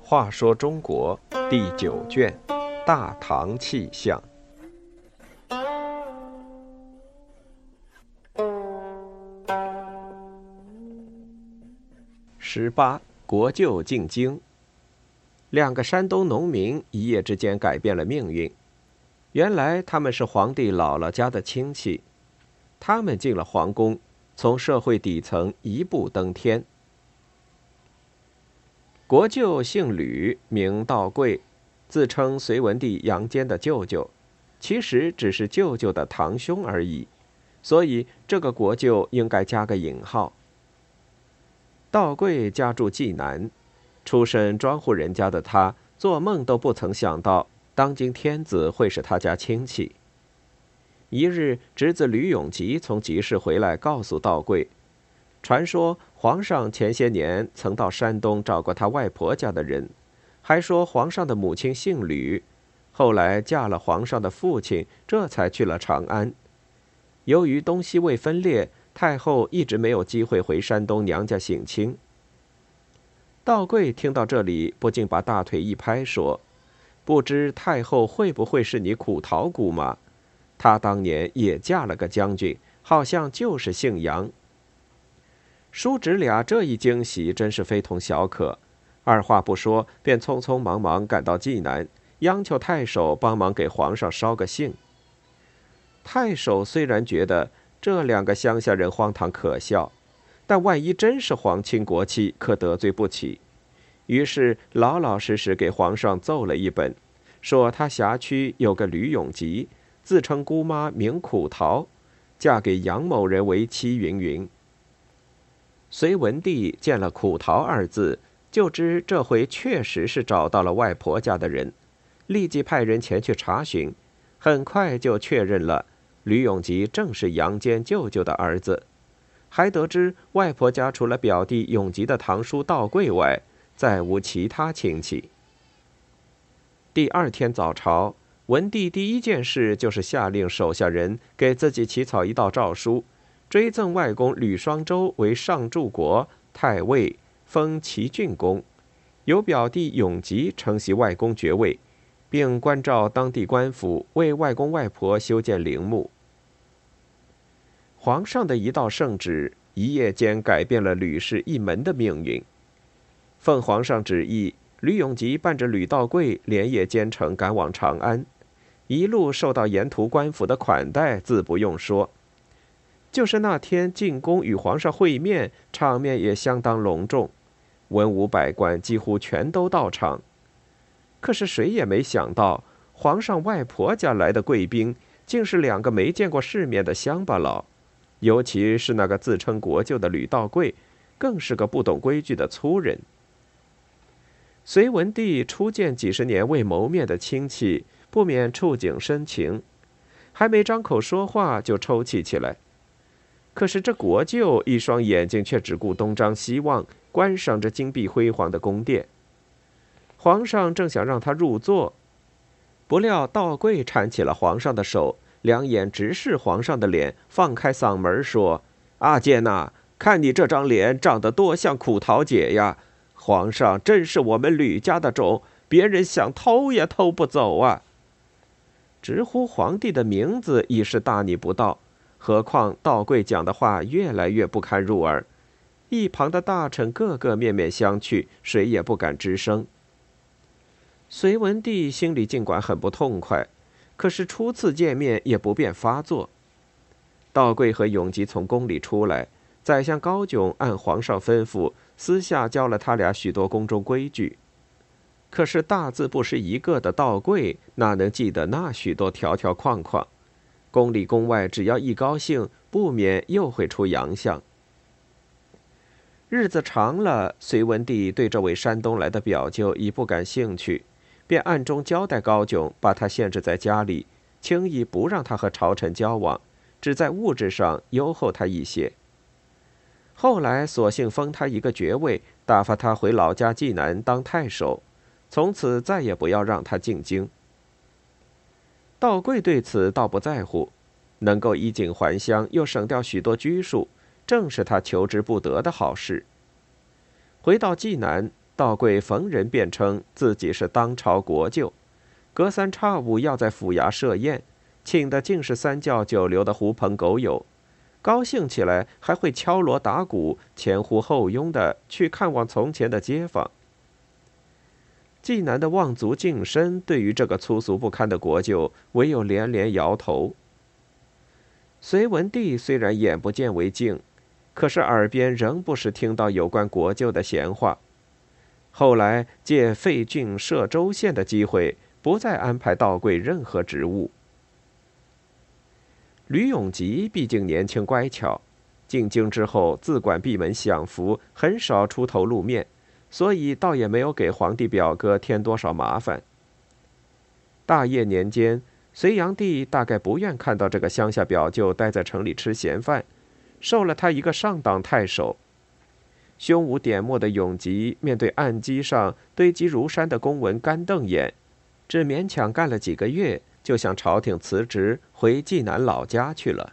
话说中国第九卷《大唐气象》十八，国舅进京。两个山东农民一夜之间改变了命运。原来他们是皇帝姥姥家的亲戚，他们进了皇宫，从社会底层一步登天。国舅姓吕，名道贵，自称隋文帝杨坚的舅舅，其实只是舅舅的堂兄而已，所以这个国舅应该加个引号。道贵家住济南，出身庄户人家的他，做梦都不曾想到当今天子会是他家亲戚。一日，侄子吕永吉从集市回来，告诉道贵。传说皇上前些年曾到山东找过他外婆家的人，还说皇上的母亲姓吕，后来嫁了皇上的父亲，这才去了长安。由于东西未分裂，太后一直没有机会回山东娘家省亲。道贵听到这里，不禁把大腿一拍，说：“不知太后会不会是你苦桃姑妈？他当年也嫁了个将军，好像就是姓杨。”叔侄俩这一惊喜真是非同小可，二话不说便匆匆忙忙赶到济南，央求太守帮忙给皇上捎个信。太守虽然觉得这两个乡下人荒唐可笑，但万一真是皇亲国戚，可得罪不起，于是老老实实给皇上奏了一本，说他辖区有个吕永吉，自称姑妈名苦桃，嫁给杨某人为妻，云云。隋文帝见了“苦桃”二字，就知这回确实是找到了外婆家的人，立即派人前去查询，很快就确认了吕永吉正是杨坚舅舅的儿子，还得知外婆家除了表弟永吉的堂叔道贵外，再无其他亲戚。第二天早朝，文帝第一件事就是下令手下人给自己起草一道诏书。追赠外公吕双周为上柱国太尉，封齐郡公，由表弟永吉承袭外公爵位，并关照当地官府为外公外婆修建陵墓。皇上的一道圣旨，一夜间改变了吕氏一门的命运。奉皇上旨意，吕永吉伴着吕道贵连夜兼程赶往长安，一路受到沿途官府的款待，自不用说。就是那天进宫与皇上会面，场面也相当隆重，文武百官几乎全都到场。可是谁也没想到，皇上外婆家来的贵宾，竟是两个没见过世面的乡巴佬，尤其是那个自称国舅的吕道贵，更是个不懂规矩的粗人。隋文帝初见几十年未谋面的亲戚，不免触景生情，还没张口说话，就抽泣起来。可是这国舅一双眼睛却只顾东张西望，观赏着金碧辉煌的宫殿。皇上正想让他入座，不料道贵搀起了皇上的手，两眼直视皇上的脸，放开嗓门说：“阿坚呐，看你这张脸长得多像苦桃姐呀！皇上真是我们吕家的种，别人想偷也偷不走啊！”直呼皇帝的名字已是大逆不道。何况道贵讲的话越来越不堪入耳，一旁的大臣个个面面相觑，谁也不敢吱声。隋文帝心里尽管很不痛快，可是初次见面也不便发作。道贵和永吉从宫里出来，宰相高炯按皇上吩咐，私下教了他俩许多宫中规矩。可是大字不识一个的道贵，哪能记得那许多条条框框？宫里宫外，只要一高兴，不免又会出洋相。日子长了，隋文帝对这位山东来的表舅已不感兴趣，便暗中交代高炯，把他限制在家里，轻易不让他和朝臣交往，只在物质上优厚他一些。后来，索性封他一个爵位，打发他回老家济南当太守，从此再也不要让他进京。道贵对此倒不在乎，能够衣锦还乡，又省掉许多拘束，正是他求之不得的好事。回到济南，道贵逢人便称自己是当朝国舅，隔三差五要在府衙设宴，请的尽是三教九流的狐朋狗友，高兴起来还会敲锣打鼓、前呼后拥的去看望从前的街坊。济南的望族近身对于这个粗俗不堪的国舅，唯有连连摇头。隋文帝虽然眼不见为净，可是耳边仍不时听到有关国舅的闲话。后来借废郡设州县的机会，不再安排道贵任何职务。吕永吉毕竟年轻乖巧，进京之后自管闭门享福，很少出头露面，所以倒也没有给皇帝表哥添多少麻烦。大业年间。隋炀帝大概不愿看到这个乡下表舅待在城里吃闲饭，授了他一个上党太守。胸无点墨的永吉面对案几上堆积如山的公文干瞪眼，只勉强干了几个月，就向朝廷辞职，回济南老家去了。